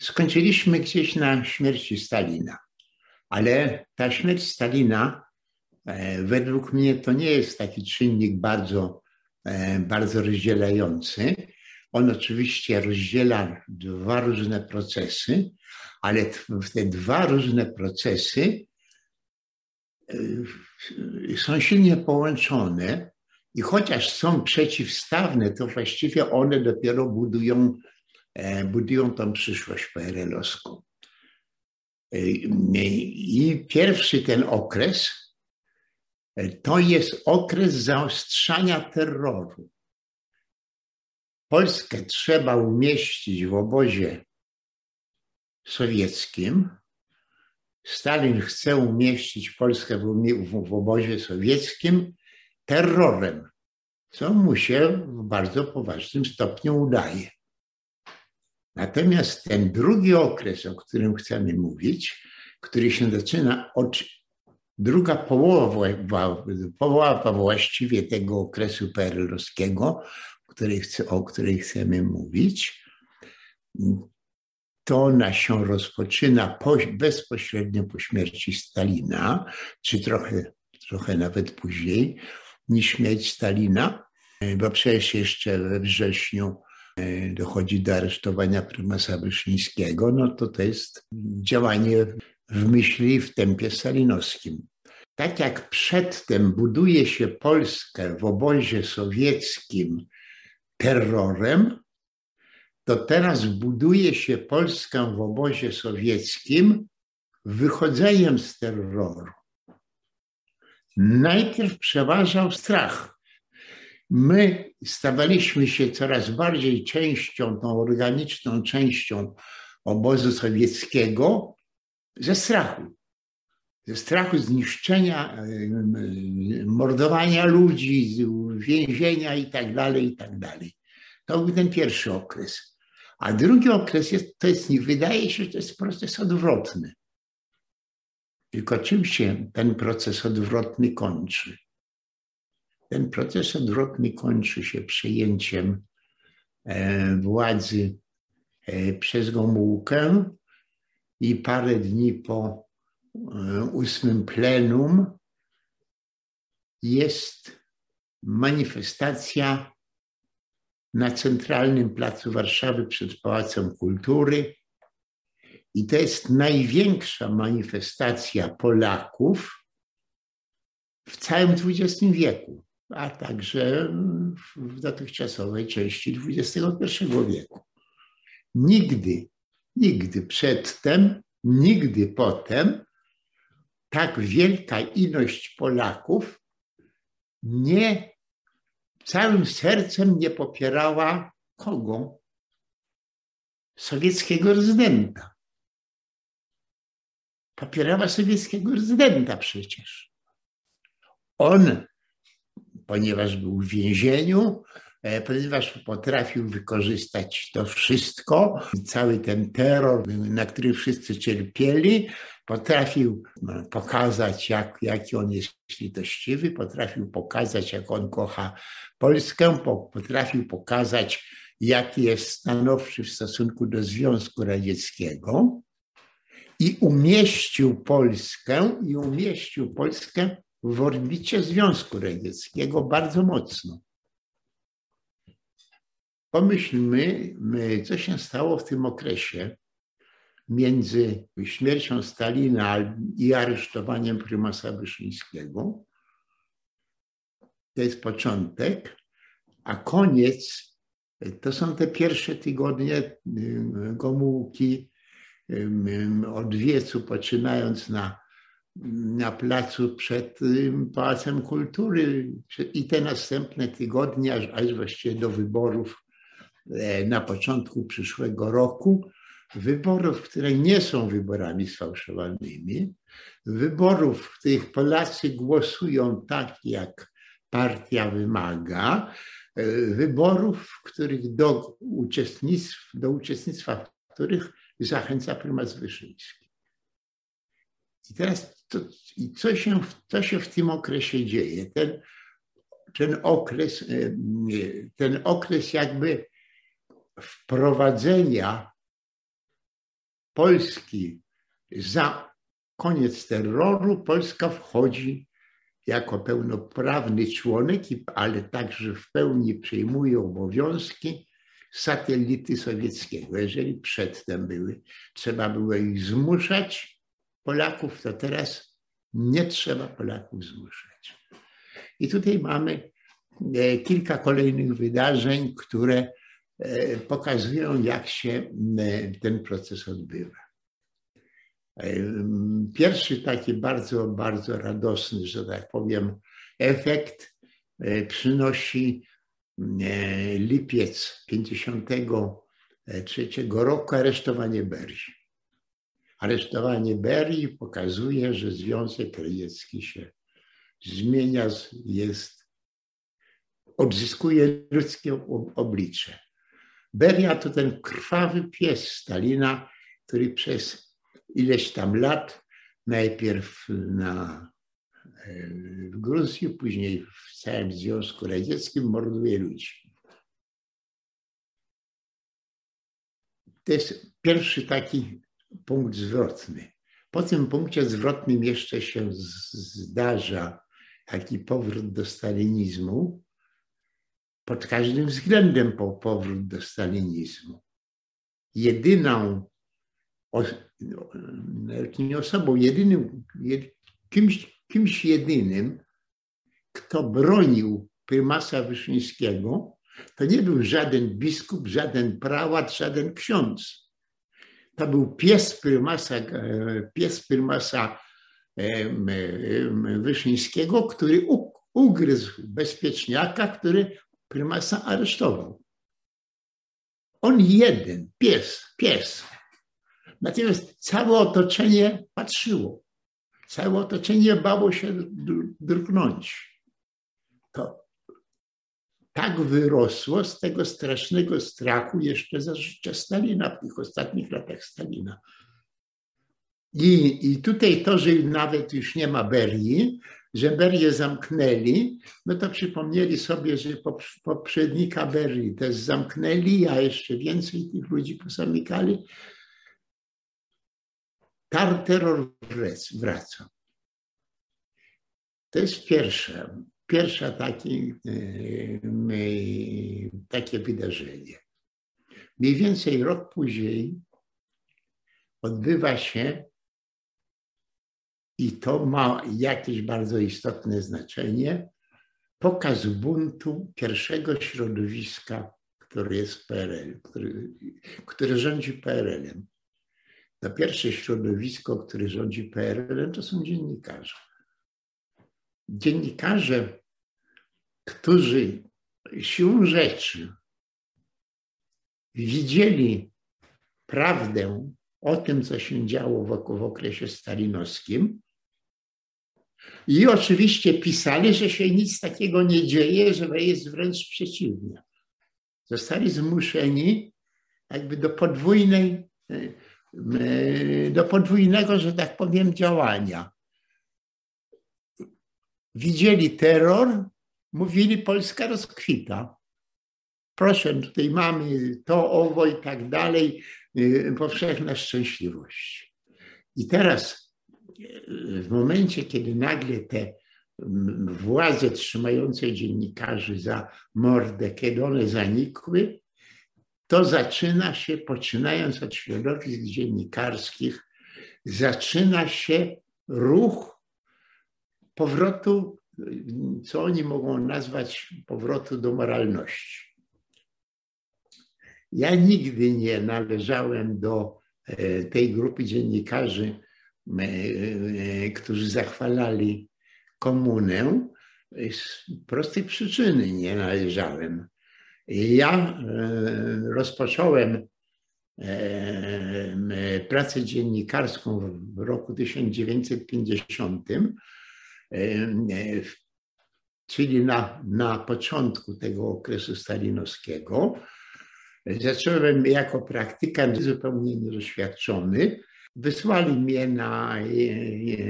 skończyliśmy gdzieś na śmierci Stalina. Ale ta śmierć Stalina, e, według mnie, to nie jest taki czynnik bardzo, e, bardzo rozdzielający. On oczywiście rozdziela dwa różne procesy, ale te dwa różne procesy e, są silnie połączone i chociaż są przeciwstawne, to właściwie one dopiero budują, budują tą przyszłość PRL-owską. I pierwszy ten okres to jest okres zaostrzania terroru. Polskę trzeba umieścić w obozie sowieckim. Stalin chce umieścić Polskę w obozie sowieckim terrorem, co mu się w bardzo poważnym stopniu udaje. Natomiast ten drugi okres, o którym chcemy mówić, który się zaczyna od druga połowa, połowa właściwie tego okresu PRL-owskiego, o której chcemy mówić, to ona się rozpoczyna po, bezpośrednio po śmierci Stalina, czy trochę, trochę nawet później niż śmierć Stalina, bo przecież jeszcze we wrześniu dochodzi do aresztowania prymasa Wyszyńskiego, no to to jest działanie w myśli w tempie stalinowskim. Tak jak przedtem buduje się Polskę w obozie sowieckim terrorem, to teraz buduje się Polskę w obozie sowieckim wychodzeniem z terroru. Najpierw przeważał strach. My stawaliśmy się coraz bardziej częścią, tą organiczną częścią obozu sowieckiego ze strachu. Ze strachu zniszczenia, mordowania ludzi, więzienia i tak dalej, i tak. To był ten pierwszy okres. A drugi okres jest, to jest, wydaje się, że to jest proces odwrotny. Tylko czym się ten proces odwrotny kończy? Ten proces odwrotny kończy się przejęciem e, władzy e, przez Gomułkę i parę dni po e, ósmym plenum jest manifestacja na centralnym placu Warszawy przed Pałacem Kultury. I to jest największa manifestacja Polaków w całym XX wieku a także w dotychczasowej części XXI wieku. Nigdy, nigdy przedtem, nigdy potem tak wielka ilość Polaków nie całym sercem nie popierała kogo? Sowieckiego rezydenta. Popierała sowieckiego rezydenta przecież. On ponieważ był w więzieniu, e, ponieważ potrafił wykorzystać to wszystko, cały ten terror, na który wszyscy cierpieli, potrafił no, pokazać, jak, jaki on jest litościwy, potrafił pokazać, jak on kocha Polskę, potrafił pokazać, jaki jest stanowczy w stosunku do Związku Radzieckiego. I umieścił Polskę, i umieścił Polskę w orbicie Związku Radzieckiego bardzo mocno. Pomyślmy, co się stało w tym okresie między śmiercią Stalina i aresztowaniem prymasa Wyszyńskiego. To jest początek, a koniec to są te pierwsze tygodnie y, Gomułki od wiecu, poczynając na na placu przed Pałacem Kultury i te następne tygodnie, aż, aż właściwie do wyborów e, na początku przyszłego roku, wyborów, które nie są wyborami sfałszowanymi, wyborów, w których Polacy głosują tak, jak partia wymaga, e, wyborów, w których do, uczestnictw, do uczestnictwa w których zachęca prymas Wyszyński. I teraz to, i co, się, co się w tym okresie dzieje? Ten, ten, okres, e, ten okres jakby wprowadzenia Polski za koniec terroru, Polska wchodzi jako pełnoprawny członek, ale także w pełni przejmuje obowiązki satelity sowieckiego. Jeżeli przedtem były, trzeba było ich zmuszać, Polaków, to teraz nie trzeba Polaków zmuszać. I tutaj mamy e, kilka kolejnych wydarzeń, które e, pokazują, jak się e, ten proces odbywa. Pierwszy taki bardzo, bardzo radosny, że tak powiem, efekt przynosi lipiec 1953 roku aresztowanie Berii. Aresztowanie Berii pokazuje, że Związek Radziecki się zmienia, jest, odzyskuje ludzkie oblicze. Beria to ten krwawy pies Stalina, który przez ileś tam lat, najpierw na, w Gruzji, później w całym Związku Radzieckim morduje ludzi. To jest pierwszy taki punkt zwrotny. Po tym punkcie zwrotnym jeszcze się zdarza taki powrót do stalinizmu, pod każdym względem po powrót do stalinizmu. Jedyną, no, nie osobą, jedynym, kimś, kimś jedynym, kto bronił prymasa Wyszyńskiego, to nie był żaden biskup, żaden prałat, żaden ksiądz to był pies prymasa, e, pies prymasa e, Wyszyńskiego, który ugryzł bezpieczniaka, który prymasa aresztował. On jeden, pies, pies. Natomiast całe otoczenie patrzyło. Całe otoczenie bało się drgnąć. To tak wyrosło z tego strasznego strachu jeszcze za życia Stalina w tych ostatnich latach Stalina. I, I tutaj to, że nawet już nie ma Berii, że Berię zamknęli, no to przypomnieli sobie, że poprzednika Berii też zamknęli, a jeszcze więcej tych ludzi pozamykali. Tar wraca. To jest pierwsze pierwsze taki, e, takie wydarzenie. Mniej więcej rok później odbywa się, i to ma jakieś bardzo istotne znaczenie, pokaz buntu pierwszego środowiska, które jest PRL, który, które rządzi PRL-em. To pierwsze środowisko, które rządzi PRL-em, to są dziennikarze. Dziennikarze którzy siłą rzeczy widzieli prawdę o tym, co się działo wokół w okresie stalinowskim. I oczywiście pisali, że się nic takiego nie dzieje, że jest wręcz przeciwnie. Zostali zmuszeni jakby do podwójnej, do podwójnego, że tak powiem, działania. Widzieli terror mówili, Polska rozkwita. Proszę, tutaj mamy to, owo i tak dalej, y, powszechna szczęśliwość. I teraz, y, w momencie, kiedy nagle te mm, władze trzymające dziennikarzy za mordę, kiedy one zanikły, to zaczyna się, poczynając od środowisk dziennikarskich, zaczyna się ruch powrotu co oni mogą nazwać powrotu do moralności. Ja nigdy nie należałem do e, tej grupy dziennikarzy, e, e, którzy zachwalali komunę. Z prostej przyczyny nie należałem. Ja rozpocząłem pracę dziennikarską w roku 1950 czyli na, na początku tego okresu stalinowskiego. Zacząłem jako praktykant zupełnie niedoświadczony. Wysłali mnie na e, e,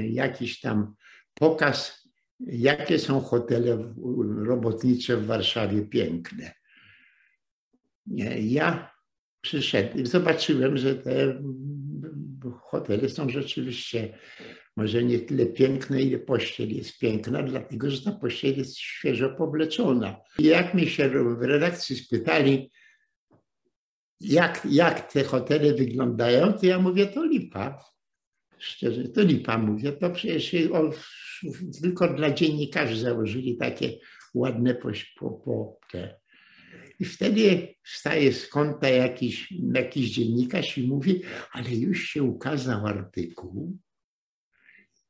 jakiś tam pokaz, jakie są hotele robotnicze w Warszawie piękne. Ja przyszedłem, zobaczyłem, że te hotele są rzeczywiście może nie tyle piękne, ile pościel jest piękna, dlatego że ta pościel jest świeżo powleczona. I jak mi się w redakcji spytali, jak, jak te hotele wyglądają, to ja mówię, to lipa. Szczerze, to lipa mówię, to przecież o, tylko dla dziennikarzy założyli takie ładne po, po te. I wtedy wstaje z kąta jakiś, jakiś dziennikarz i mówi, ale już się ukazał artykuł,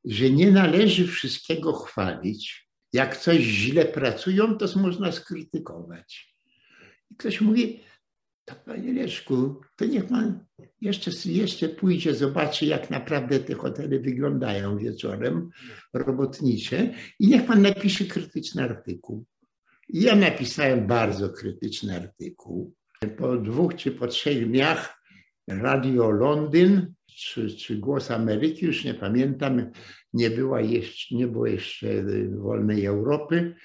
że nie należy wszystkiego chwalić. Jak coś źle pracują, to można skrytykować. I ktoś mówi, to panie Leszku, to niech pan jeszcze, jeszcze pójdzie, zobaczy, jak naprawdę te hotele wyglądają wieczorem, robotnicze, i niech pan napisze krytyczny artykuł. I ja napisałem bardzo krytyczny artykuł. Po dwóch czy po trzech dniach Radio Londyn czy, czy Głos Ameryki, już nie pamiętam, nie, była jeszcze, nie było jeszcze wolnej Europy,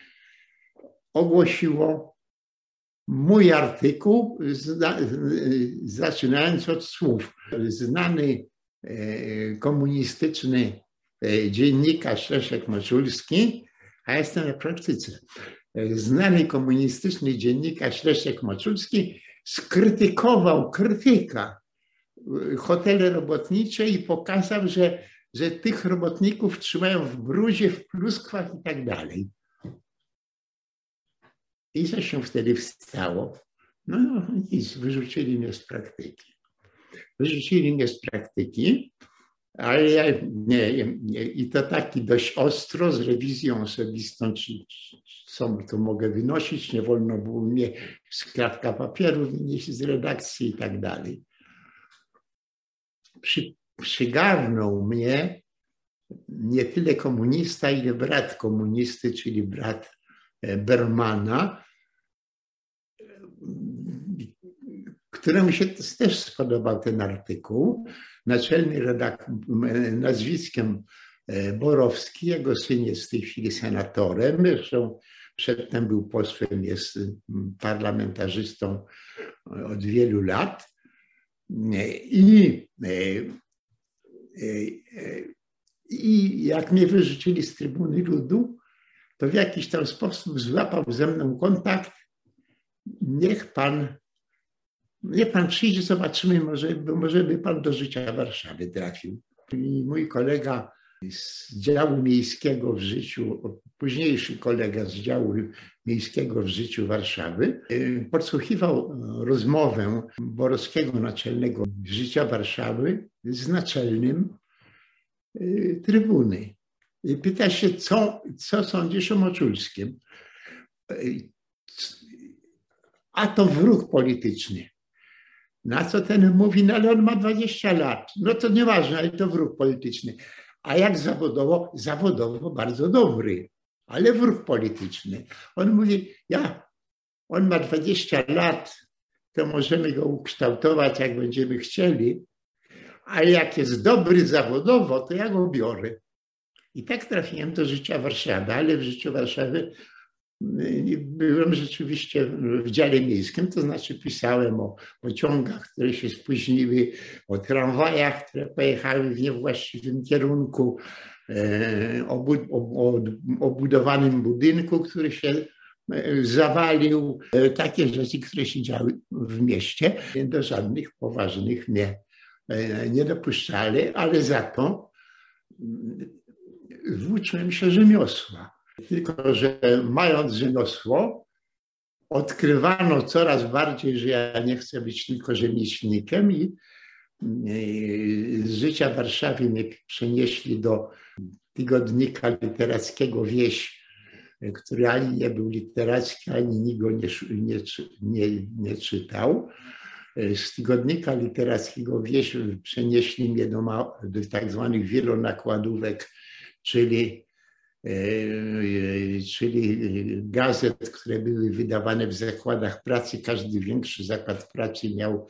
ogłosiło mój artykuł, zaczynając od słów. Znany e, komunistyczny e, dziennikarz Leszek Moczulski, a jestem na praktyce. Znany komunistyczny dziennikarz Leszek Moczulski skrytykował krytyka hotele robotnicze i pokazał, że, że tych robotników trzymają w bruzie, w pluskwach i tak dalej. I co się wtedy stało? No, nic, wyrzucili mnie z praktyki. Wyrzucili mnie z praktyki, ale ja nie, nie, i to taki dość ostro z rewizją osobistą, czy, co to mogę wynosić, nie wolno było mnie z kratka papieru wynieść z redakcji i tak dalej przy, przygarnął mnie nie tyle komunista, ile brat komunisty, czyli brat e, Bermana, któremu się też spodobał ten artykuł. Naczelny redaktor, nazwiskiem e, Borowski, jego syn jest w tej chwili senatorem, zresztą przedtem był posłem, jest parlamentarzystą od wielu lat. I, e, e, I jak mnie wyrzucili z trybuny ludu, to w jakiś tam sposób złapał ze mną kontakt. Niech pan, niech pan przyjdzie, zobaczymy, może, może by pan do życia Warszawy trafił. I mój kolega z działu miejskiego w życiu, późniejszy kolega z działu miejskiego w życiu Warszawy, y, podsłuchiwał rozmowę Borowskiego naczelnego życia Warszawy z naczelnym y, trybuny. Pyta się, co, co sądzisz o Moczulskim? Y, a to wróg polityczny. Na co ten mówi, no ale on ma 20 lat. No to nieważne, ale to wróg polityczny. A jak zawodowo? Zawodowo bardzo dobry, ale wróg polityczny. On mówi, ja, on ma 20 lat, to możemy go ukształtować, jak będziemy chcieli, ale jak jest dobry zawodowo, to ja go biorę. I tak trafiłem do życia Warszawy, ale w życiu Warszawy Byłem rzeczywiście w dziale miejskim, to znaczy pisałem o pociągach, które się spóźniły, o tramwajach, które pojechały w niewłaściwym kierunku, e, o, o, o budowanym budynku, który się e, zawalił, e, takie rzeczy, które się działy w mieście. Do żadnych poważnych mnie nie dopuszczali, ale za to mm, włóczyłem się rzemiosła tylko, że mając rzemiosło, odkrywano coraz bardziej, że ja nie chcę być tylko rzemieślnikiem i z życia w Warszawie mnie przenieśli do tygodnika literackiego Wieś, który ani nie był literacki, ani nikt go nie, nie, nie, nie czytał. Z tygodnika literackiego Wieś przenieśli mnie do, do tak zwanych wielonakładówek, czyli czyli gazet, które były wydawane w zakładach pracy. Każdy większy zakład pracy miał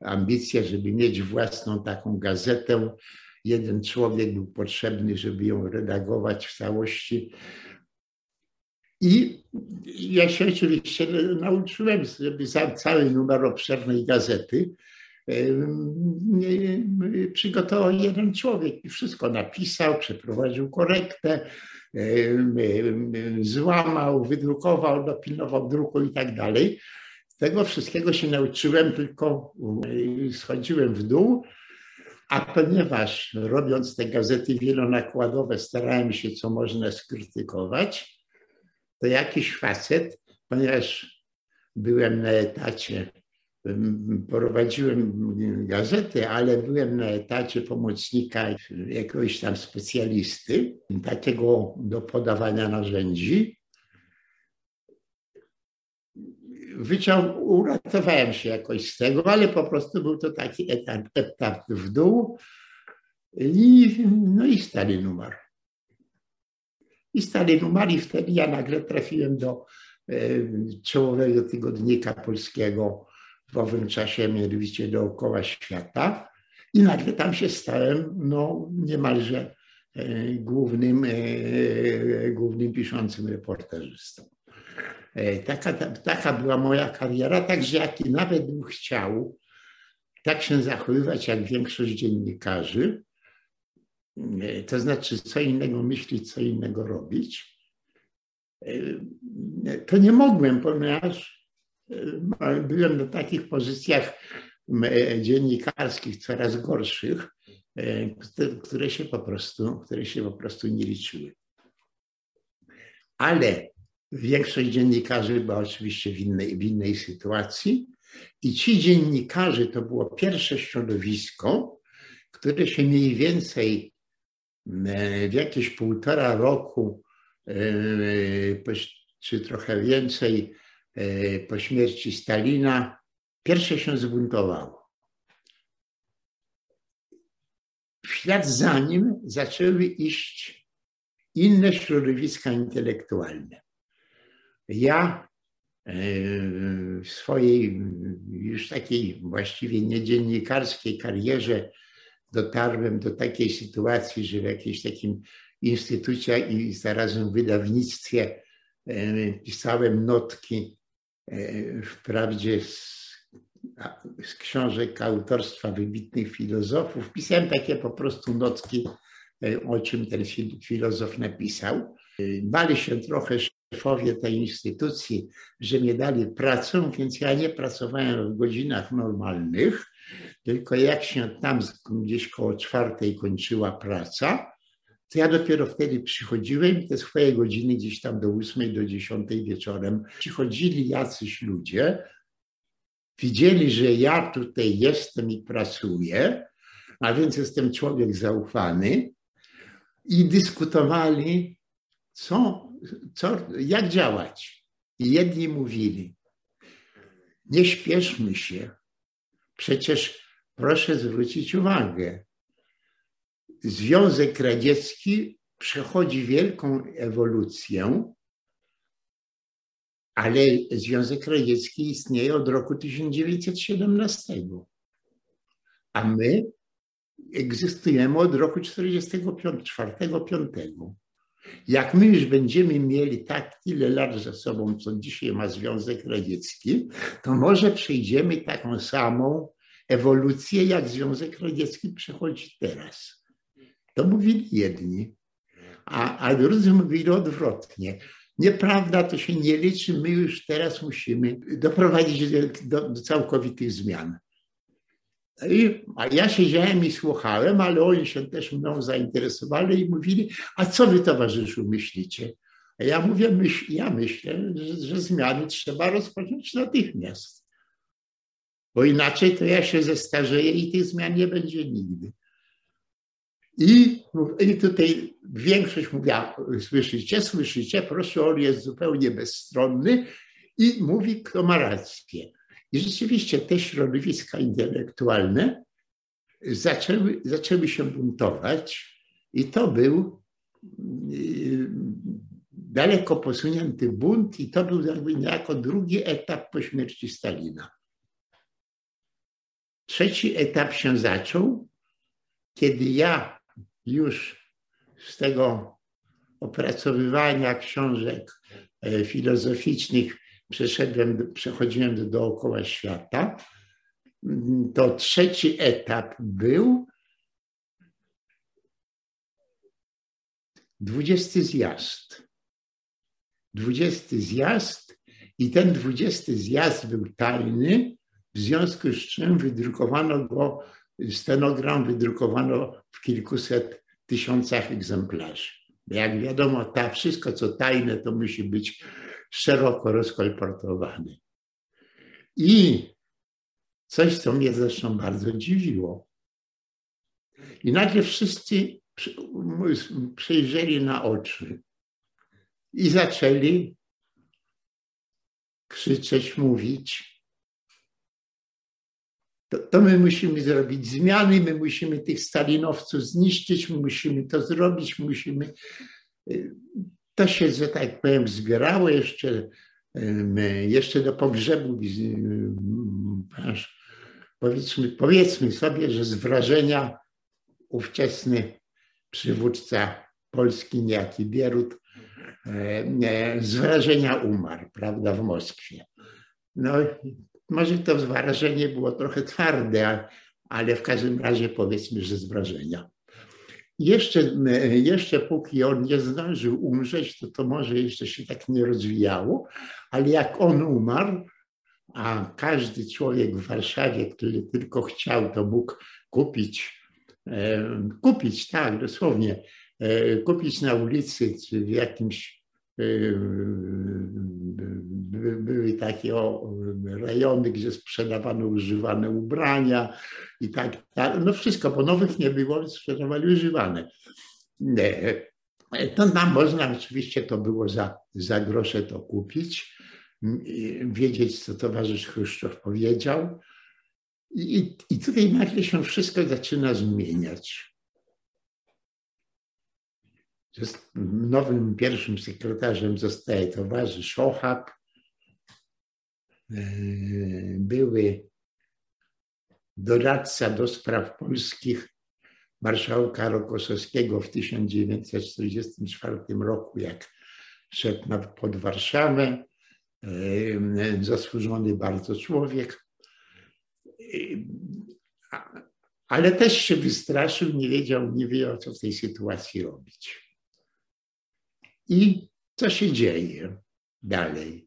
ambicję, żeby mieć własną taką gazetę. Jeden człowiek był potrzebny, żeby ją redagować w całości. I ja się oczywiście nauczyłem, żeby za cały numer obszernej gazety przygotował jeden człowiek i wszystko napisał, przeprowadził korektę, złamał, wydrukował, dopilnował druku i tak dalej. Tego wszystkiego się nauczyłem, tylko schodziłem w dół, a ponieważ robiąc te gazety wielonakładowe starałem się co można skrytykować, to jakiś facet, ponieważ byłem na etacie prowadziłem gazetę, ale byłem na etacie pomocnika jakiegoś tam specjalisty, takiego do podawania narzędzi. Wyciąg, uratowałem się jakoś z tego, ale po prostu był to taki etap, etap w dół i, no i stary numer. I stary numer i wtedy ja nagle trafiłem do e, czołowego tygodnika polskiego, w owym czasie mianowicie dookoła świata i nagle tam się stałem no, niemalże e, głównym, e, głównym piszącym reporterzystą. E, taka, taka była moja kariera, także jak i nawet bym chciał tak się zachowywać jak większość dziennikarzy, to znaczy co innego myśleć, co innego robić, to nie mogłem, ponieważ byłem na takich pozycjach dziennikarskich coraz gorszych, e, które się po prostu, które się po prostu nie liczyły. Ale większość dziennikarzy była oczywiście w innej, w innej sytuacji i ci dziennikarze to było pierwsze środowisko, które się mniej więcej w jakieś półtora roku e, czy trochę więcej E, po śmierci Stalina pierwsze się zbuntowało. W ślad za nim zaczęły iść inne środowiska intelektualne. Ja e, w swojej już takiej właściwie niedziennikarskiej karierze dotarłem do takiej sytuacji, że w jakimś takim instytucie i zarazem wydawnictwie e, pisałem notki E, wprawdzie z, z książek autorstwa wybitnych filozofów. Pisałem takie po prostu notki, e, o czym ten filozof napisał. E, bali się trochę szefowie tej instytucji, że mnie dali pracę, więc ja nie pracowałem w godzinach normalnych, tylko jak się tam gdzieś koło czwartej kończyła praca, to ja dopiero wtedy przychodziłem te swoje godziny gdzieś tam do ósmej, do dziesiątej wieczorem przychodzili jacyś ludzie, widzieli, że ja tutaj jestem i pracuję, a więc jestem człowiek zaufany i dyskutowali, co, co, jak działać. I jedni mówili, nie śpieszmy się, przecież proszę zwrócić uwagę, Związek Radziecki przechodzi wielką ewolucję, ale Związek Radziecki istnieje od roku 1917, a my egzystujemy od roku 1945-1945. Jak my już będziemy mieli tak tyle lat za sobą, co dzisiaj ma Związek Radziecki, to może przejdziemy taką samą ewolucję, jak Związek Radziecki przechodzi teraz. To mówili jedni, a, a drudzy mówili odwrotnie. Nieprawda, to się nie liczy, my już teraz musimy doprowadzić do, do całkowitych zmian. I, a ja siedziałem i słuchałem, ale oni się też mną zainteresowali i mówili, a co wy towarzyszu myślicie? A ja mówię, myśl, ja myślę, że, że zmiany trzeba rozpocząć natychmiast. Bo inaczej to ja się zestarzeję i tych zmian nie będzie nigdy. I, tutaj większość mówiła, słyszycie, słyszycie, profesor jest zupełnie bezstronny i mówi, kto ma rację. I rzeczywiście te środowiska intelektualne zaczęły, zaczęły się buntować i to był y, daleko posunięty bunt i to był jakby niejako drugi etap po śmierci Stalina. Trzeci etap się zaczął, kiedy ja już z tego opracowywania książek e, filozoficznych przeszedłem, przechodziłem do dookoła świata to trzeci etap był dwudziesty zjazd. Dwudziesty zjazd i ten dwudziesty zjazd był tajny, w związku z czym wydrukowano go, stenogram wydrukowano w kilkuset tysiącach egzemplarzy. Jak wiadomo, ta, wszystko co tajne, to musi być szeroko rozkolportowane. I coś, co mnie zresztą bardzo dziwiło. I nagle wszyscy przejrzeli na oczy i zaczęli krzyczeć, mówić. To, to, my musimy zrobić zmiany, my musimy tych stalinowców zniszczyć, my musimy to zrobić, musimy. Y, to się, że tak powiem, zbierało jeszcze, jeszcze do pogrzebu. Powiedzmy, powiedzmy sobie, że z wrażenia ówczesny przywódca Polski, niejaki Bierut, z wrażenia umarł, prawda, w Moskwie. No, może to wrażenie było trochę twarde, ale w każdym razie powiedzmy, że z wrażenia. Jeszcze, jeszcze póki on nie zdążył umrzeć, to to może jeszcze się tak nie rozwijało, ale jak on umarł, a każdy człowiek w Warszawie, który tylko chciał, to mógł kupić, e, kupić, tak, dosłownie, e, kupić na ulicy czy w jakimś e, były takie rejony, gdzie sprzedawano używane ubrania i tak dalej. No wszystko, bo nowych nie było, sprzedawali używane. To nam można, oczywiście to było za, za grosze to kupić, wiedzieć, co towarzysz Chruszczow powiedział. I, I tutaj nagle się wszystko zaczyna zmieniać. Nowym pierwszym sekretarzem zostaje towarzysz Ochab, były doradca do spraw polskich marszałka Rokosowskiego w 1944 roku, jak szedł pod Warszawę, e, zasłużony bardzo człowiek, ale też się wystraszył, nie wiedział, nie wiedział, co w tej sytuacji robić. I co się dzieje dalej?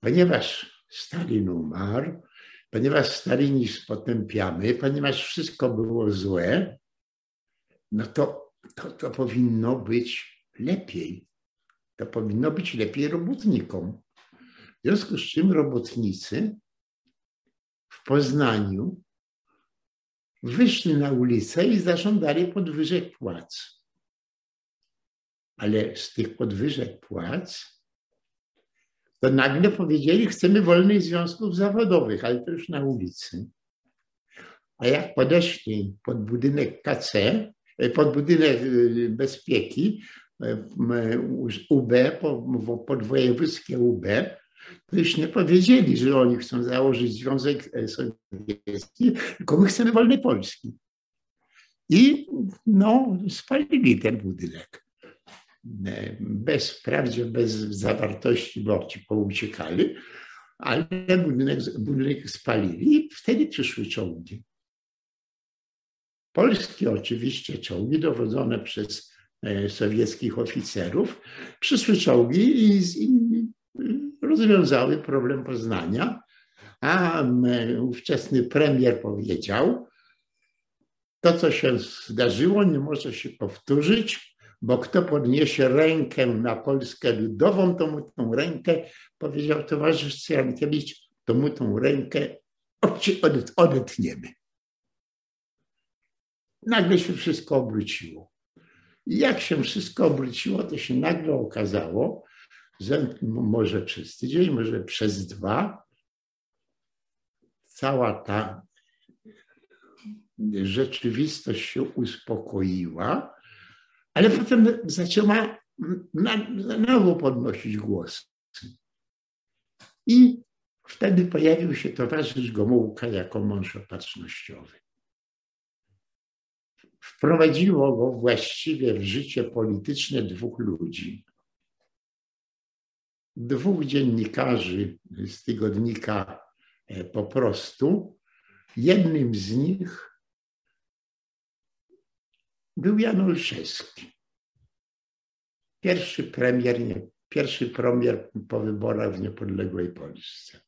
Ponieważ Stalin umarł, ponieważ Stalinizm potępiamy, ponieważ wszystko było złe, no to, to, to powinno być lepiej. To powinno być lepiej robotnikom. W związku z czym robotnicy w Poznaniu wyszli na ulicę i zażądali podwyżek płac. Ale z tych podwyżek płac to nagle powiedzieli, chcemy wolnych związków zawodowych, ale to już na ulicy. A jak podeszli pod budynek KC, e, pod budynek e, bezpieki, e, UB, pod wojewódzkie UB, to już nie powiedzieli, że oni chcą założyć Związek Sowiecki, tylko my chcemy wolnej Polski. I no, spalili ten budynek. E, bez, wprawdzie bez zawartości, bo ci pouciekali, ale budynek, budynek spalili i wtedy przyszły czołgi. Polskie oczywiście czołgi dowodzone przez e, sowieckich oficerów, przyszły czołgi i, i rozwiązały problem Poznania, a ówczesny premier powiedział, to co się zdarzyło nie może się powtórzyć, bo kto podniesie rękę na Polskę Ludową, to mu tą rękę, powiedział towarzysz Cyrankiewicz, to mu tą rękę odetniemy. Nagle się wszystko obróciło. I jak się wszystko obróciło, to się nagle okazało, że może przez tydzień, może przez dwa, cała ta rzeczywistość się uspokoiła ale potem zaczęła na, na nowo podnosić głos. I wtedy pojawił się towarzysz Gomułka jako mąż opatrznościowy. Wprowadziło go właściwie w życie polityczne dwóch ludzi. Dwóch dziennikarzy z tygodnika po prostu. Jednym z nich był Jan Olszewski. Pierwszy premier, nie, pierwszy premier po wyborach w niepodległej Polsce.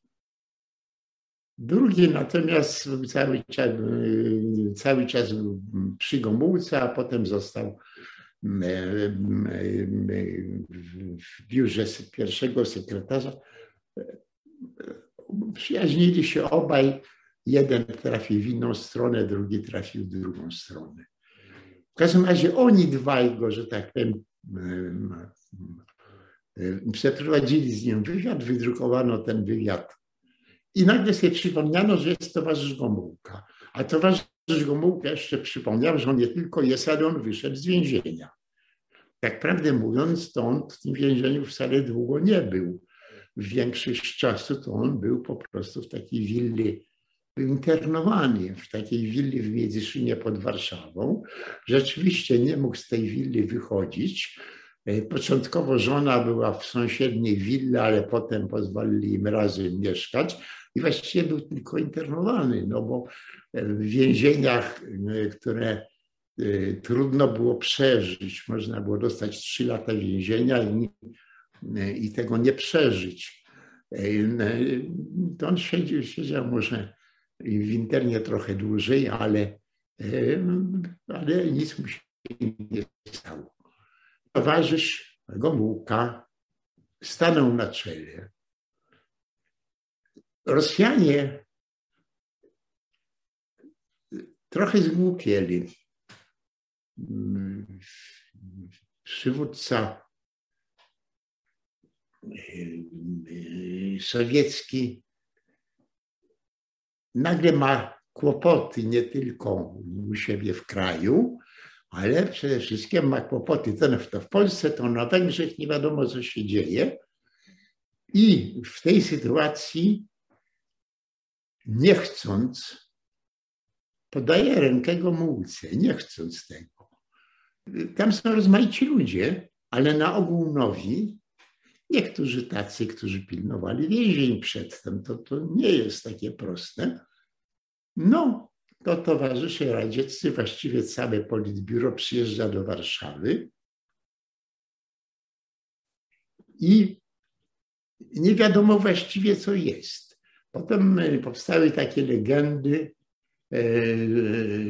Drugi natomiast cały czas, cały czas był przy Gomułce, a potem został w biurze pierwszego sekretarza. Przyjaźnili się obaj. Jeden trafił w inną stronę, drugi trafił w drugą stronę. W każdym razie oni dwaj go, że tak powiem, przeprowadzili z nim wywiad, wydrukowano ten wywiad i nagle sobie przypomniano, że jest towarzysz Gomułka. A towarzysz Gomułka jeszcze przypomniał, że on nie tylko jest, ale on wyszedł z więzienia. Tak prawdę mówiąc, to on w tym więzieniu wcale długo nie był. W większość czasu to on był po prostu w takiej willi, internowany w takiej willi w Miedzyszynie pod Warszawą. Rzeczywiście nie mógł z tej willi wychodzić. E, początkowo żona była w sąsiedniej willi, ale potem pozwolili im razem mieszkać i właściwie był tylko internowany, no bo w więzieniach, e, które e, trudno było przeżyć, można było dostać trzy lata więzienia i, i tego nie przeżyć. To on siedział, siedział może w internie trochę dłużej, ale, ale nic mu się nie stało towarzysz Gomułka stanął na czele. Rosjanie trochę zgłupieli. Przywódca sowiecki nagle ma kłopoty nie tylko u siebie w kraju, ale przede wszystkim ma kłopoty ten w Polsce, to na Węgrzech nie wiadomo, co się dzieje. I w tej sytuacji, nie chcąc, podaje rękę Gomułce, nie chcąc tego. Tam są rozmaici ludzie, ale na ogół nowi, niektórzy tacy, którzy pilnowali więzień przedtem, to, to nie jest takie proste. No, to towarzysze radzieccy, właściwie całe politbiuro przyjeżdża do Warszawy i nie wiadomo właściwie, co jest. Potem e, powstały takie legendy, e,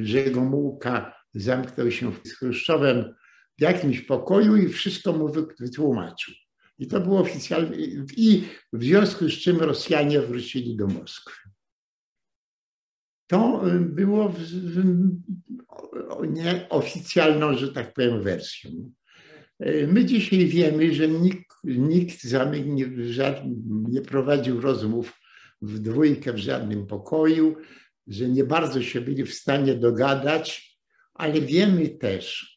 że Gomułka zamknął się z Chruszczowem w jakimś pokoju i wszystko mu wytłumaczył. I to było oficjalne. I w związku z czym Rosjanie wrócili do Moskwy to y, było w, w, że tak powiem, wersją. Y, my dzisiaj wiemy, że nikt, nikt nie, nie prowadził rozmów w dwójkę w żadnym pokoju, że nie bardzo się byli w stanie dogadać, ale wiemy też,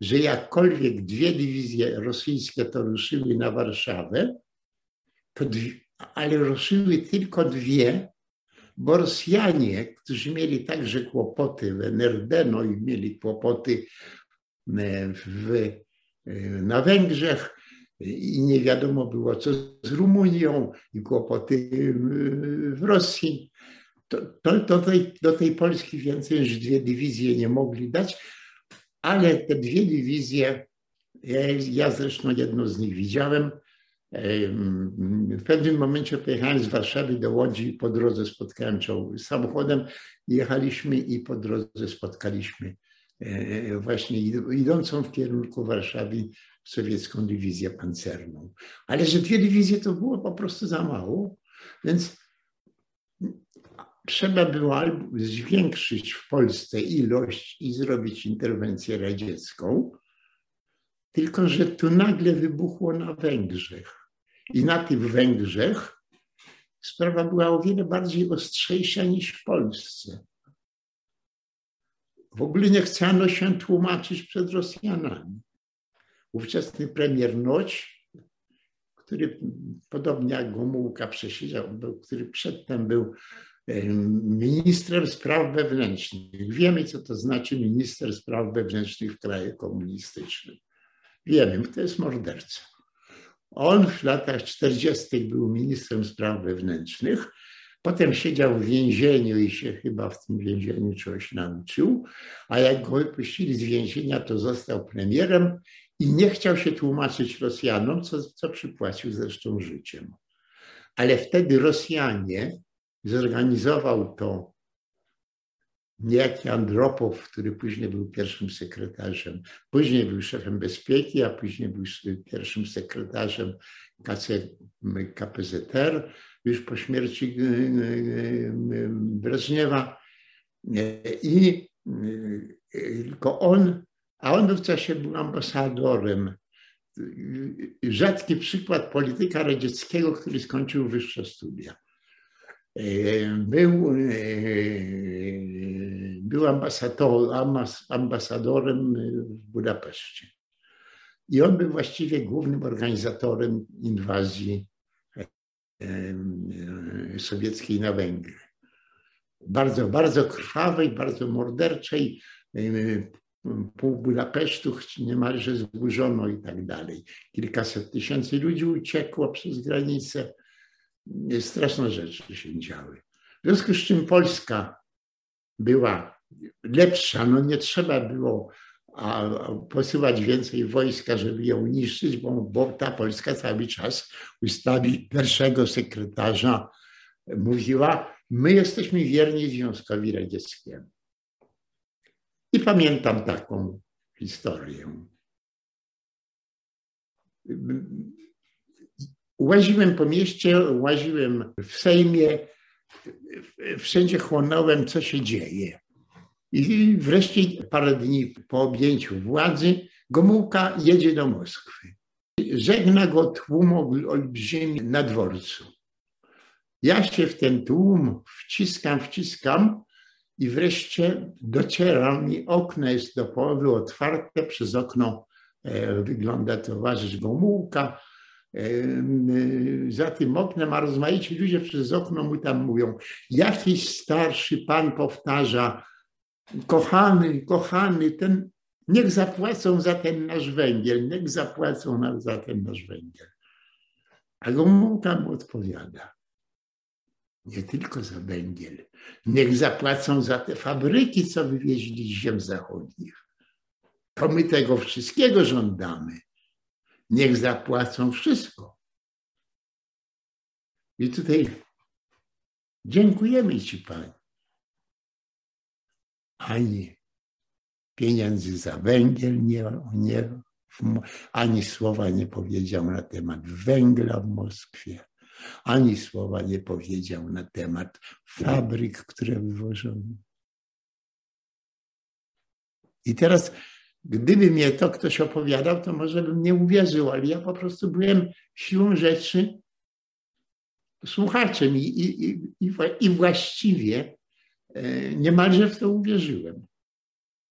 że jakkolwiek dwie dywizje rosyjskie to ruszyły na Warszawę, dwie, ale ruszyły tylko dwie, bo Rosjanie, którzy mieli także kłopoty w NRD, no i mieli kłopoty e, w, e, na Węgrzech i nie wiadomo było, co z Rumunią i kłopoty w Rosji, to, to, to tej, do tej Polski więcej niż dwie dywizje nie mogli dać, ale te dwie dywizje, ja, zresztą jedną z nich widziałem, w pewnym momencie pojechałem z Warszawy do Łodzi i po drodze spotkałem czołg samochodem. Jechaliśmy i po drodze spotkaliśmy e, właśnie idącą w kierunku Warszawy sowiecką dywizję pancerną. Ale że dwie dywizje to było po prostu za mało, więc trzeba było zwiększyć w Polsce ilość i zrobić interwencję radziecką, tylko że tu nagle wybuchło na Węgrzech. I na tych Węgrzech sprawa była o wiele bardziej ostrzejsza niż w Polsce. W ogóle nie chciano się tłumaczyć przed Rosjanami. Ówczesny premier Noć, który podobnie jak Gomułka przesiedział, który przedtem był ministrem spraw wewnętrznych. Wiemy, co to znaczy minister spraw wewnętrznych w kraju komunistycznym. Wiemy, to jest morderca. On w latach 40. był ministrem spraw wewnętrznych, Potem siedział w więzieniu i się chyba w tym więzieniu czegoś nauczył, a jak go wypuścili z więzienia, to został premierem i nie chciał się tłumaczyć Rosjanom, co, co przypłacił zresztą życiem. Ale wtedy Rosjanie zorganizował to niejaki Andropow, który później był pierwszym sekretarzem, później był szefem bezpieki, a później był pierwszym sekretarzem KC, KPZR, już po śmierci y, y, y, Breżniewa. I tylko on, a on w czasie był ambasadorem. Rzadki przykład polityka radzieckiego, który skończył wyższe studia. Był, był ambasador, ambasadorem w Budapeszcie. I on był właściwie głównym organizatorem inwazji sowieckiej na Węgry. Bardzo, bardzo krwawej, bardzo morderczej. Pół Budapesztu niemalże zburzono i tak dalej. Kilkaset tysięcy ludzi uciekło przez granicę. Straszne rzeczy się działy. W związku z czym Polska była lepsza, no nie trzeba było posyłać więcej wojska, żeby ją niszczyć, bo, bo ta Polska cały czas w ustawie pierwszego sekretarza mówiła, my jesteśmy wierni Związkowi Radzieckiemu. I pamiętam taką historię. Łaziłem po mieście, łaziłem w Sejmie, wszędzie chłonąłem, co się dzieje. I wreszcie parę dni po objęciu władzy Gomułka jedzie do Moskwy. Żegna go tłum olbrzymi na dworcu. Ja się w ten tłum wciskam, wciskam i wreszcie docieram i okno jest do połowy otwarte. Przez okno e, wygląda towarzysz Gomułka. E, za tym oknem, a rozmaici ludzie przez okno mu tam mówią. Jakiś starszy pan powtarza, kochany, kochany, ten, niech zapłacą za ten nasz węgiel, niech zapłacą nam za ten nasz węgiel. A Gomułka mu odpowiada, nie tylko za węgiel, niech zapłacą za te fabryki, co wywieźli z ziem zachodnich. To my tego wszystkiego żądamy. Niech zapłacą wszystko. I tutaj dziękujemy Ci, Panie ani pieniędzy za węgiel nie, nie, ani słowa nie powiedział na temat węgla w Moskwie, ani słowa nie powiedział na temat fabryk, które wywożono. I teraz, gdyby mnie to ktoś opowiadał, to może bym nie uwierzył, ale ja po prostu byłem siłą rzeczy słuchaczem i, i, i, i właściwie E, niemalże w to uwierzyłem.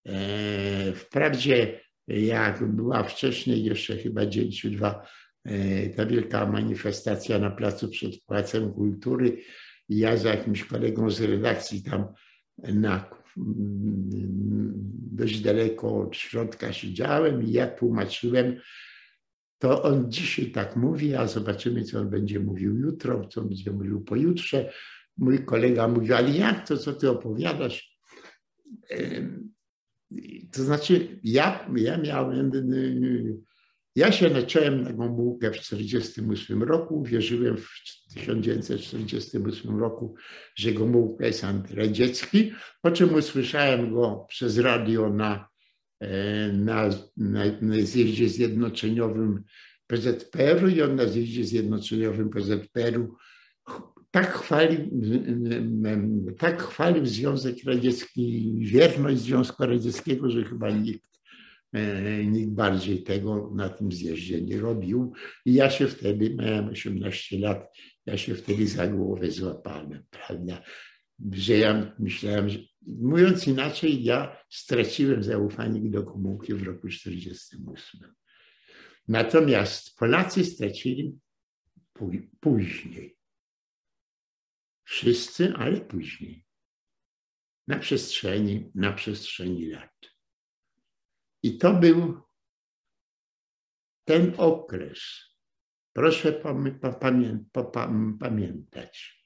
E, wprawdzie, jak była wcześniej, jeszcze chyba dzień czy dwa, e, ta wielka manifestacja na placu przed Pałacem Kultury, ja z jakimś kolegą z redakcji tam na dość daleko od środka siedziałem i ja tłumaczyłem, to on dzisiaj tak mówi, a zobaczymy, co on będzie mówił jutro, co będzie mówił pojutrze mój kolega mówił, ale jak to, co ty opowiadasz? To znaczy, ja, ja miałem, ja się zacząłem na Gomułkę w 1948 roku, wierzyłem w 1948 roku, że Gomułka jest antyradziecki, po czym usłyszałem go przez radio na, e, na, na, na zjeździe zjednoczeniowym PZPR-u i on na zjeździe zjednoczeniowym PZPR-u tak chwalił, tak chwalił Związek Radziecki, wierność Związku Radzieckiego, że chyba nikt, nikt bardziej tego na tym zjeździe nie robił. I ja się wtedy, miałem 18 lat, ja się wtedy za głowę złapałem, prawda? Że ja myślałem, że mówiąc inaczej, ja straciłem zaufanie do komułki w roku 1948. Natomiast Polacy stracili później. Wszyscy, ale później. Na przestrzeni, na przestrzeni lat. I to był ten okres. Proszę pamiętać.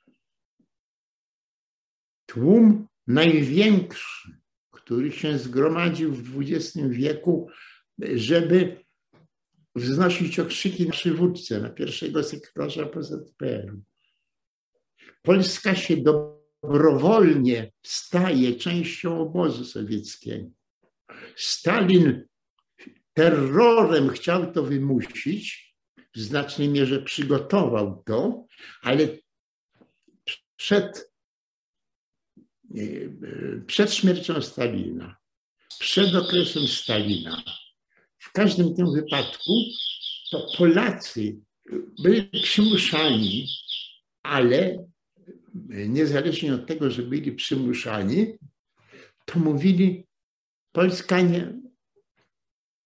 tłum największy, który się zgromadził w XX wieku, żeby wznosić okrzyki na przywódcę, na pierwszego sekretarza PZPR-u. Polska się dobrowolnie staje częścią obozu sowieckiego. Stalin terrorem chciał to wymusić, w znacznej mierze przygotował to, ale przed, przed śmiercią Stalina, przed okresem Stalina, w każdym tym wypadku to Polacy byli przymuszani, ale niezależnie od tego, że byli przymuszani, to mówili, Polska nie,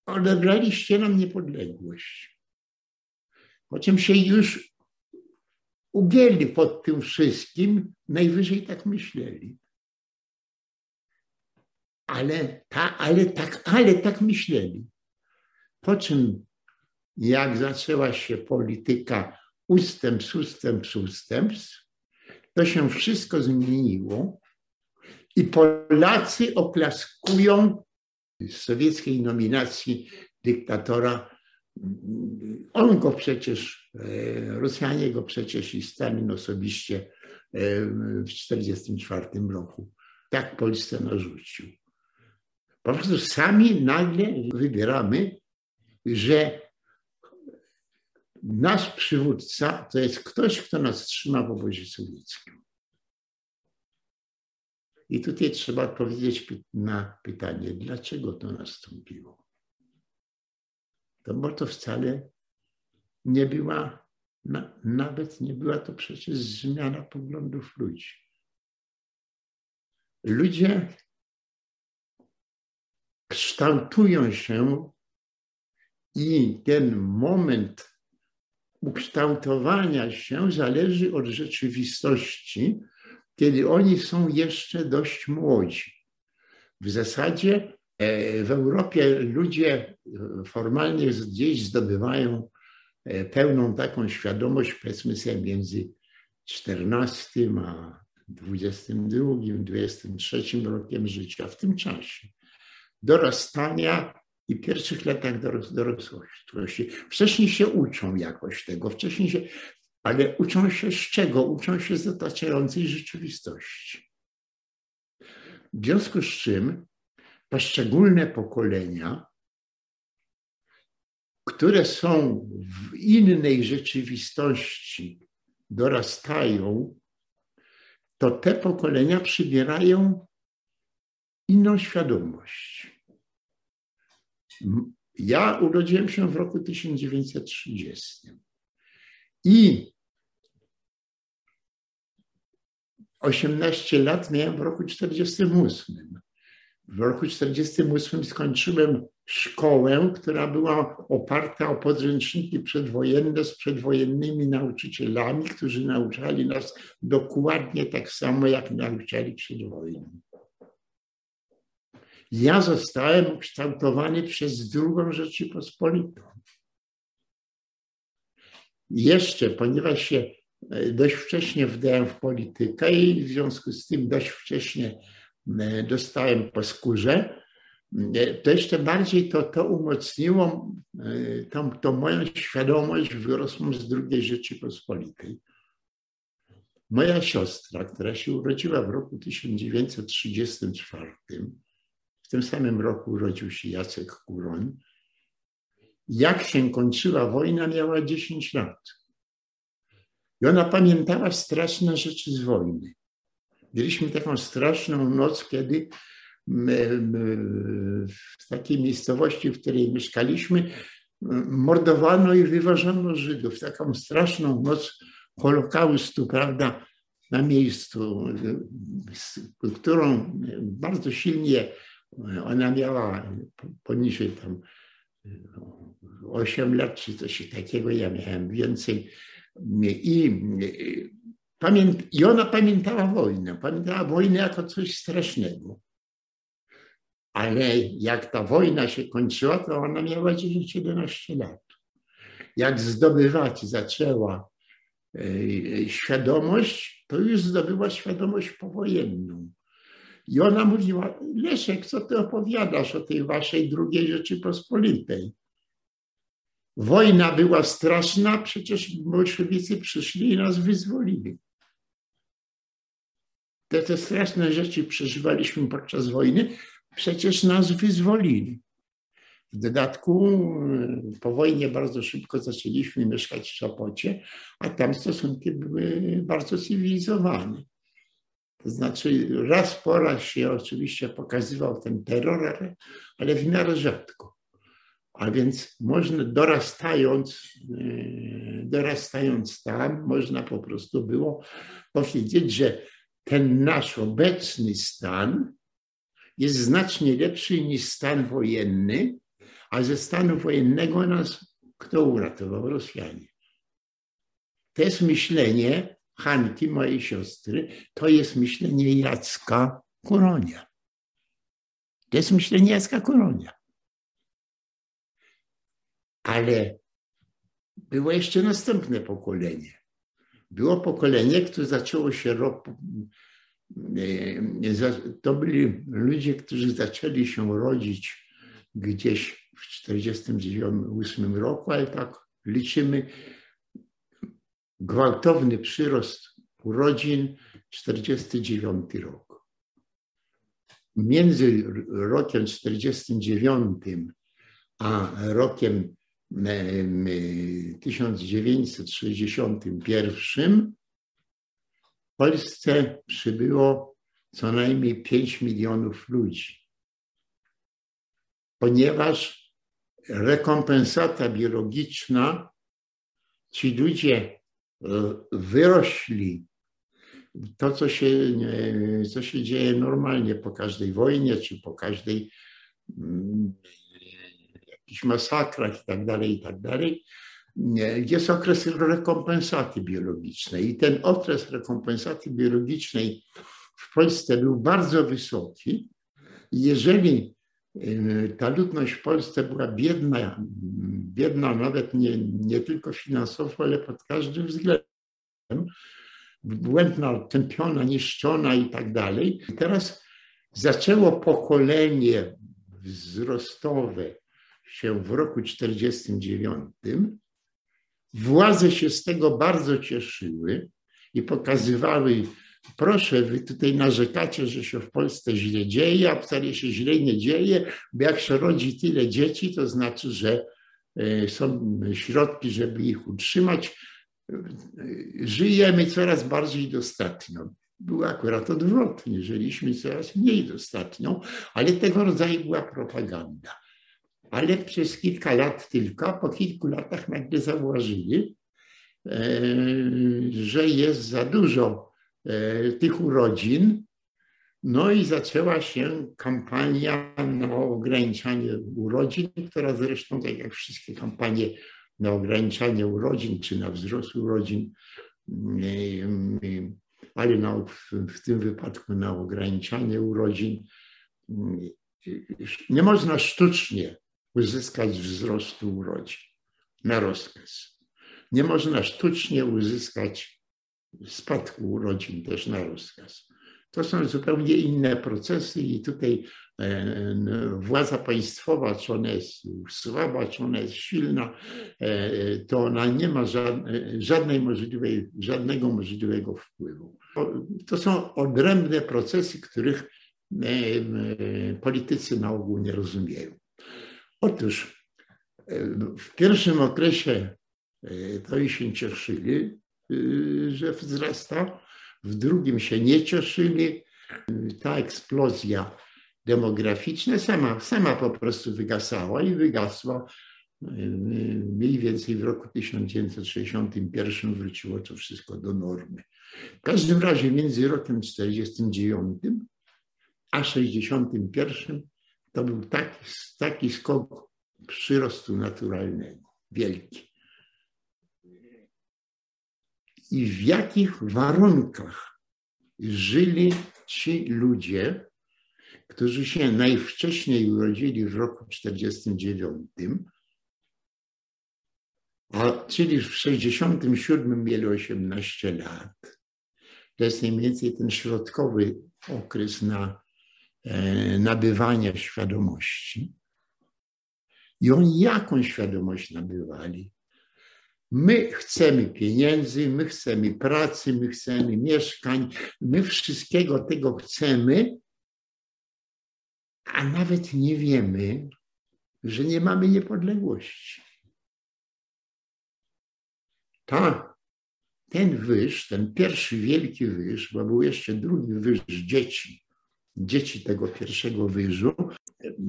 odebraliście nam niepodległość. Po czym się już ugięli pod tym wszystkim, najwyżej tak myśleli. Ale, ta, ale, tak, ale tak myśleli. Po czym, jak zaczęła się polityka ustępstw, ustępstw, ustępstw, to się wszystko zmieniło i Polacy oklaskują sowieckiej nominacji dyktatora. On go przecież, e, Rosjanie go przecież i Stalin osobiście e, w 1944 roku tak Polsce narzucił. Po prostu sami nagle wybieramy, że nasz przywódca to jest ktoś, kto nas trzyma w obozie sowieckim. I tutaj trzeba odpowiedzieć na pytanie, dlaczego to nastąpiło. To bo to wcale nie była, nawet nie była to przecież zmiana poglądów ludzi. Ludzie kształtują się i ten moment ukształtowania się zależy od rzeczywistości, kiedy oni są jeszcze dość młodzi. W zasadzie e, w Europie ludzie formalnie gdzieś zdobywają e, pełną taką świadomość, powiedzmy sobie, między 14 a 22, 23 rokiem życia, w tym czasie dorastania i pierwszych latach dorosłości. Wcześniej się uczą jakoś tego, wcześniej się, ale uczą się z czego? Uczą się z otaczającej rzeczywistości. W związku z czym poszczególne pokolenia, które są w innej rzeczywistości, dorastają, to te pokolenia przybierają inną świadomość. Ja urodziłem się w roku 1930 i 18 lat miałem w roku 1948. W roku 1948 skończyłem szkołę, która była oparta o podręczniki przedwojenne z przedwojennymi nauczycielami, którzy nauczali nas dokładnie tak samo, jak nauczali przed wojną. Ja zostałem ukształtowany przez drugą Rzeczypospolitą. Jeszcze, ponieważ się dość wcześnie wdałem w politykę i w związku z tym dość wcześnie e, dostałem po skórze, e, to jeszcze bardziej to, to umocniło tą, tą moją świadomość wyrosłą z drugiej Rzeczypospolitej. Moja siostra, która się urodziła w roku 1934, w tym samym roku urodził się Jacek Kuroń. Jak się kończyła wojna, miała 10 lat. I ona pamiętała straszne rzeczy z wojny. Mieliśmy taką straszną noc, kiedy w takiej miejscowości, w której mieszkaliśmy, mordowano i wyważono Żydów. Taką straszną noc Holokaustu, prawda, na miejscu, którą bardzo silnie ona miała poniżej tam 8 lat czy coś takiego, ja miałem więcej. I, I ona pamiętała wojnę. Pamiętała wojnę jako coś strasznego. Ale jak ta wojna się kończyła, to ona miała 10-11 lat. Jak zdobywać zaczęła e, świadomość, to już zdobyła świadomość powojenną. I ona mówiła, Leszek, co ty opowiadasz o tej waszej drugiej Rzeczypospolitej? Wojna była straszna, przecież bolszewicy przyszli i nas wyzwolili. Te, te straszne rzeczy przeżywaliśmy podczas wojny, przecież nas wyzwolili. W dodatku e, po wojnie bardzo szybko zaczęliśmy mieszkać w Szopocie, a tam stosunki były bardzo cywilizowane. To znaczy raz po raz się oczywiście pokazywał ten terror, ale w miarę rzadko. A więc można dorastając, e, dorastając tam, można po prostu było powiedzieć, że ten nasz obecny stan jest znacznie lepszy niż stan wojenny, a ze stanu wojennego nas kto uratował? Rosjanie. To jest myślenie Hanki, mojej siostry, to jest myślenie Jacka Kuronia. To jest myślenie Jacka Kuronia. Ale było jeszcze następne pokolenie. Było pokolenie, które zaczęło się rok. E, to byli ludzie, którzy zaczęli się rodzić gdzieś w 1948 roku, ale tak liczymy gwałtowny przyrost urodzin 49 rok. Między rokiem 49 a rokiem 1961 w Polsce przybyło co najmniej 5 milionów ludzi, ponieważ rekompensata biologiczna, ci ludzie e, wyrośli. To, co się, co się dzieje normalnie po każdej wojnie, czy po każdej mm, jakichś masakrach i tak dalej, i tak jest okres rekompensaty biologicznej. I ten okres rekompensaty biologicznej w Polsce był bardzo wysoki. Jeżeli ta ludność w Polsce była biedna, biedna nawet nie, nie tylko finansowo, ale pod każdym względem, błędna, tępiona, niszczona i tak dalej. Teraz zaczęło pokolenie wzrostowe się w roku 1949. Władze się z tego bardzo cieszyły i pokazywały, proszę, wy tutaj narzekacie, że się w Polsce źle dzieje, a wcale się źle nie dzieje, bo jak się rodzi tyle dzieci, to znaczy, że e, są środki, żeby ich utrzymać. Żyjemy coraz bardziej dostatnio. Był akurat odwrotnie, żyliśmy coraz mniej dostatnio, ale tego rodzaju była propaganda ale przez kilka lat tylko, po kilku latach nagle zauważyli, e, że jest za dużo e, tych urodzin. No i zaczęła się kampania na ograniczanie urodzin, która zresztą, tak jak wszystkie kampanie na ograniczanie urodzin czy na wzrost urodzin, ale na, w tym wypadku na ograniczanie urodzin, nie można sztucznie uzyskać wzrostu urodzin na rozkaz. Nie można sztucznie uzyskać spadku urodzin też na rozkaz. To są zupełnie inne procesy i tutaj e, władza państwowa, czy ona jest słaba, czy ona jest silna, e, to ona nie ma żadnej możliwej, żadnego możliwego wpływu. To są odrębne procesy, których e, politycy na ogół nie rozumieją. Otóż e, w pierwszym okresie e, to się cieszyli, e, że wzrasta, w drugim się nie cieszyli. Ta eksplozja demograficzna sama, sama po prostu wygasała i wygasła. Mniej więcej w roku 1961 wróciło to wszystko do normy. W każdym razie między rokiem 49 a 61 to był taki, taki skok przyrostu naturalnego, wielki. I w jakich warunkach żyli ci ludzie, którzy się najwcześniej urodzili w roku 49, a czyli w 67 mieli 18 lat. to jest mniej więcej ten środkowy okres na nabywania świadomości. I oni jaką świadomość nabywali? My chcemy pieniędzy, my chcemy pracy, my chcemy mieszkań, my wszystkiego tego chcemy, a nawet nie wiemy, że nie mamy niepodległości. Ta, ten wyż, ten pierwszy wielki wyż, bo był jeszcze drugi wyż dzieci, dzieci tego pierwszego wyżu,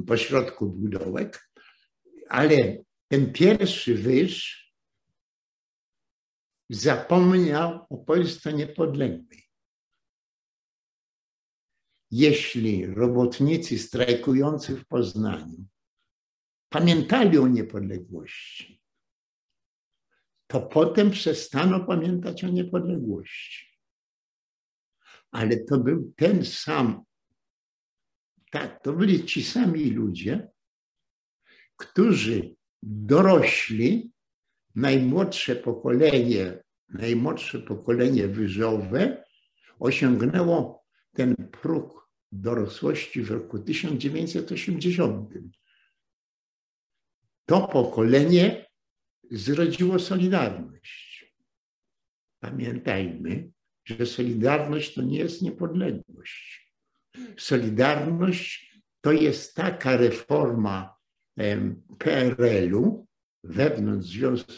pośrodku był dołek, ale ten pierwszy wyż zapomniał o Polsce niepodległej. Jeśli robotnicy strajkujący w Poznaniu pamiętali o niepodległości, to potem przestano pamiętać o niepodległości. Ale to był ten sam, tak, to byli ci sami ludzie, którzy dorośli najmłodsze pokolenie, najmłodsze pokolenie wyżowe osiągnęło ten próg dorosłości w roku 1980. To pokolenie zrodziło Solidarność. Pamiętajmy, że Solidarność to nie jest niepodległość. Solidarność to jest taka reforma PRL-u, wewnątrz Związku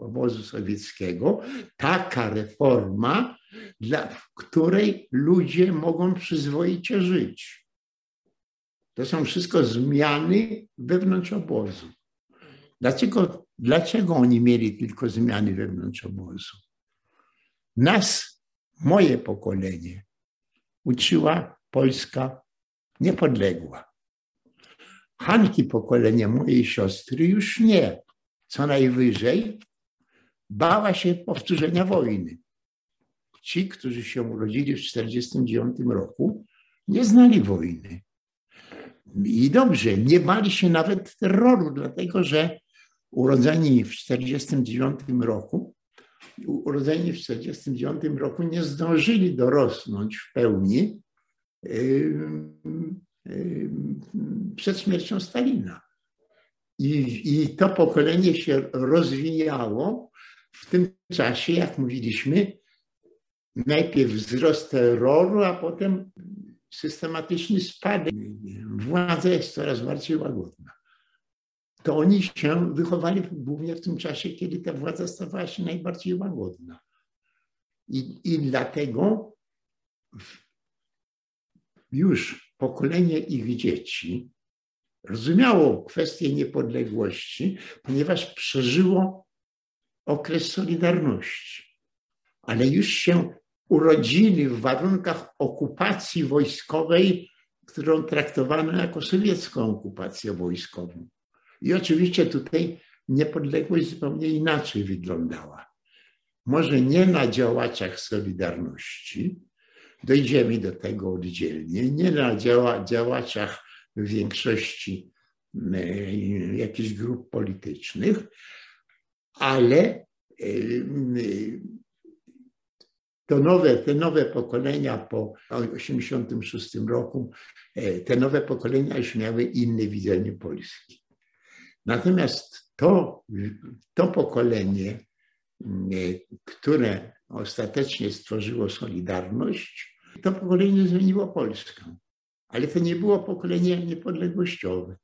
Obozu Sowieckiego taka reforma, dla, w której ludzie mogą przyzwoicie żyć. To są wszystko zmiany wewnątrz obozu. Dlaczego, dlaczego oni mieli tylko zmiany wewnątrz obozu? Nas, moje pokolenie, uczyła Polska niepodległa. Hanki pokolenia mojej siostry już nie co najwyżej bała się powtórzenia wojny. Ci, którzy się urodzili w 1949 roku, nie znali wojny. I dobrze, nie bali się nawet terroru, dlatego że urodzeni w 1949 roku, urodzeni w 1949 roku nie zdążyli dorosnąć w pełni przed śmiercią Stalina. I, I to pokolenie się rozwijało w tym czasie, jak mówiliśmy, najpierw wzrost terroru, a potem systematyczny spadek. Władza jest coraz bardziej łagodna. To oni się wychowali głównie w tym czasie, kiedy ta władza stawała się najbardziej łagodna. I, i dlatego już pokolenie ich dzieci rozumiało kwestię niepodległości, ponieważ przeżyło okres Solidarności, ale już się urodzili w warunkach okupacji wojskowej, którą traktowano jako sowiecką okupację wojskową. I oczywiście tutaj niepodległość zupełnie inaczej wyglądała. Może nie na działaczach Solidarności, dojdziemy do tego oddzielnie, nie na działa, działaczach większości e, jakichś grup politycznych, ale e, to nowe, te nowe pokolenia po 1986 roku, e, te nowe pokolenia już miały inne widzenie Polski. Natomiast to, to pokolenie, które ostatecznie stworzyło Solidarność, to pokolenie zmieniło Polskę. Ale to nie było pokolenie niepodległościowe.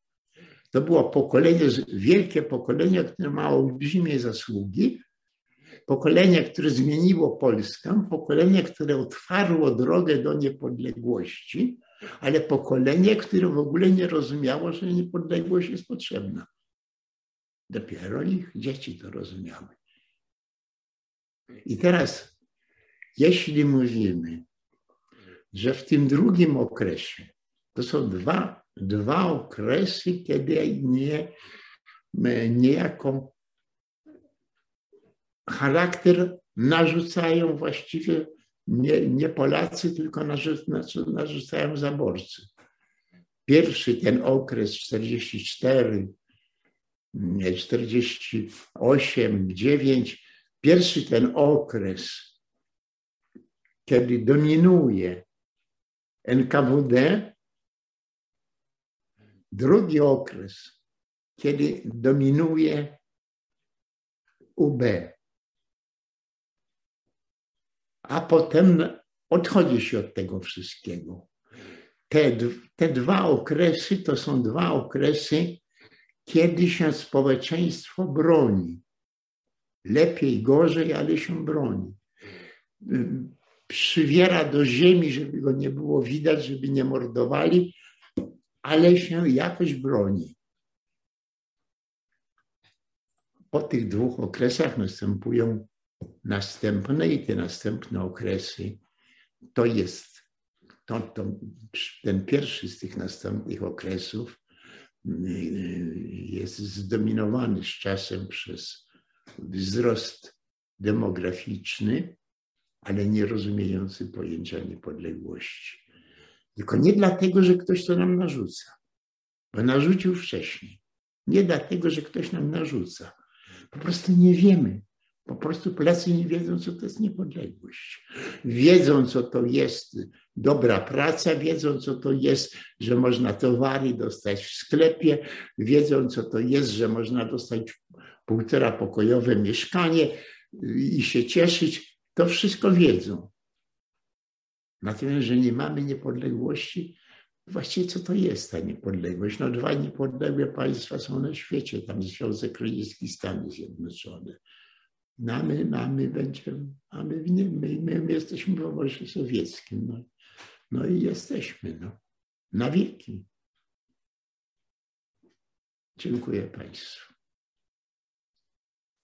To było pokolenie, wielkie pokolenie, które ma olbrzymie zasługi, pokolenie, które zmieniło Polskę, pokolenie, które otwarło drogę do niepodległości, ale pokolenie, które w ogóle nie rozumiało, że niepodległość jest potrzebna. Dopiero ich dzieci to rozumiały. I teraz, jeśli mówimy, że w tym drugim okresie to są dwa, dwa okresy, kiedy nie, niejako charakter narzucają właściwie nie, nie Polacy, tylko narzucają zaborcy. Pierwszy ten okres 44, 48, 9, pierwszy ten okres kiedy dominuje NKWD, drugi okres, kiedy dominuje UB. A potem odchodzi się od tego wszystkiego. Te, te dwa okresy to są dwa okresy, kiedy się społeczeństwo broni. Lepiej, gorzej, ale się broni. Przywiera do ziemi, żeby go nie było widać, żeby nie mordowali, ale się jakoś broni. Po tych dwóch okresach następują następne i te następne okresy to jest to, to, ten pierwszy z tych następnych okresów jest zdominowany z czasem przez wzrost demograficzny, ale nie rozumiejący pojęcia niepodległości. Tylko nie dlatego, że ktoś to nam narzuca, bo narzucił wcześniej. Nie dlatego, że ktoś nam narzuca. Po prostu nie wiemy. Po prostu Polacy nie wiedzą, co to jest niepodległość. Wiedzą, co to jest dobra praca, wiedzą, co to jest, że można towary dostać w sklepie, wiedzą, co to jest, że można dostać półtora pokojowe mieszkanie i się cieszyć. To wszystko wiedzą. Natomiast, że nie mamy niepodległości, właściwie co to jest ta niepodległość? No dwa niepodległe państwa są na świecie, tam Związek Radziecki, Stany Zjednoczone. No, a my, a my będziemy, a my, nie, my, my jesteśmy w obozie sowieckim. No, no i jesteśmy, no, na wieki. Dziękuję Państwu.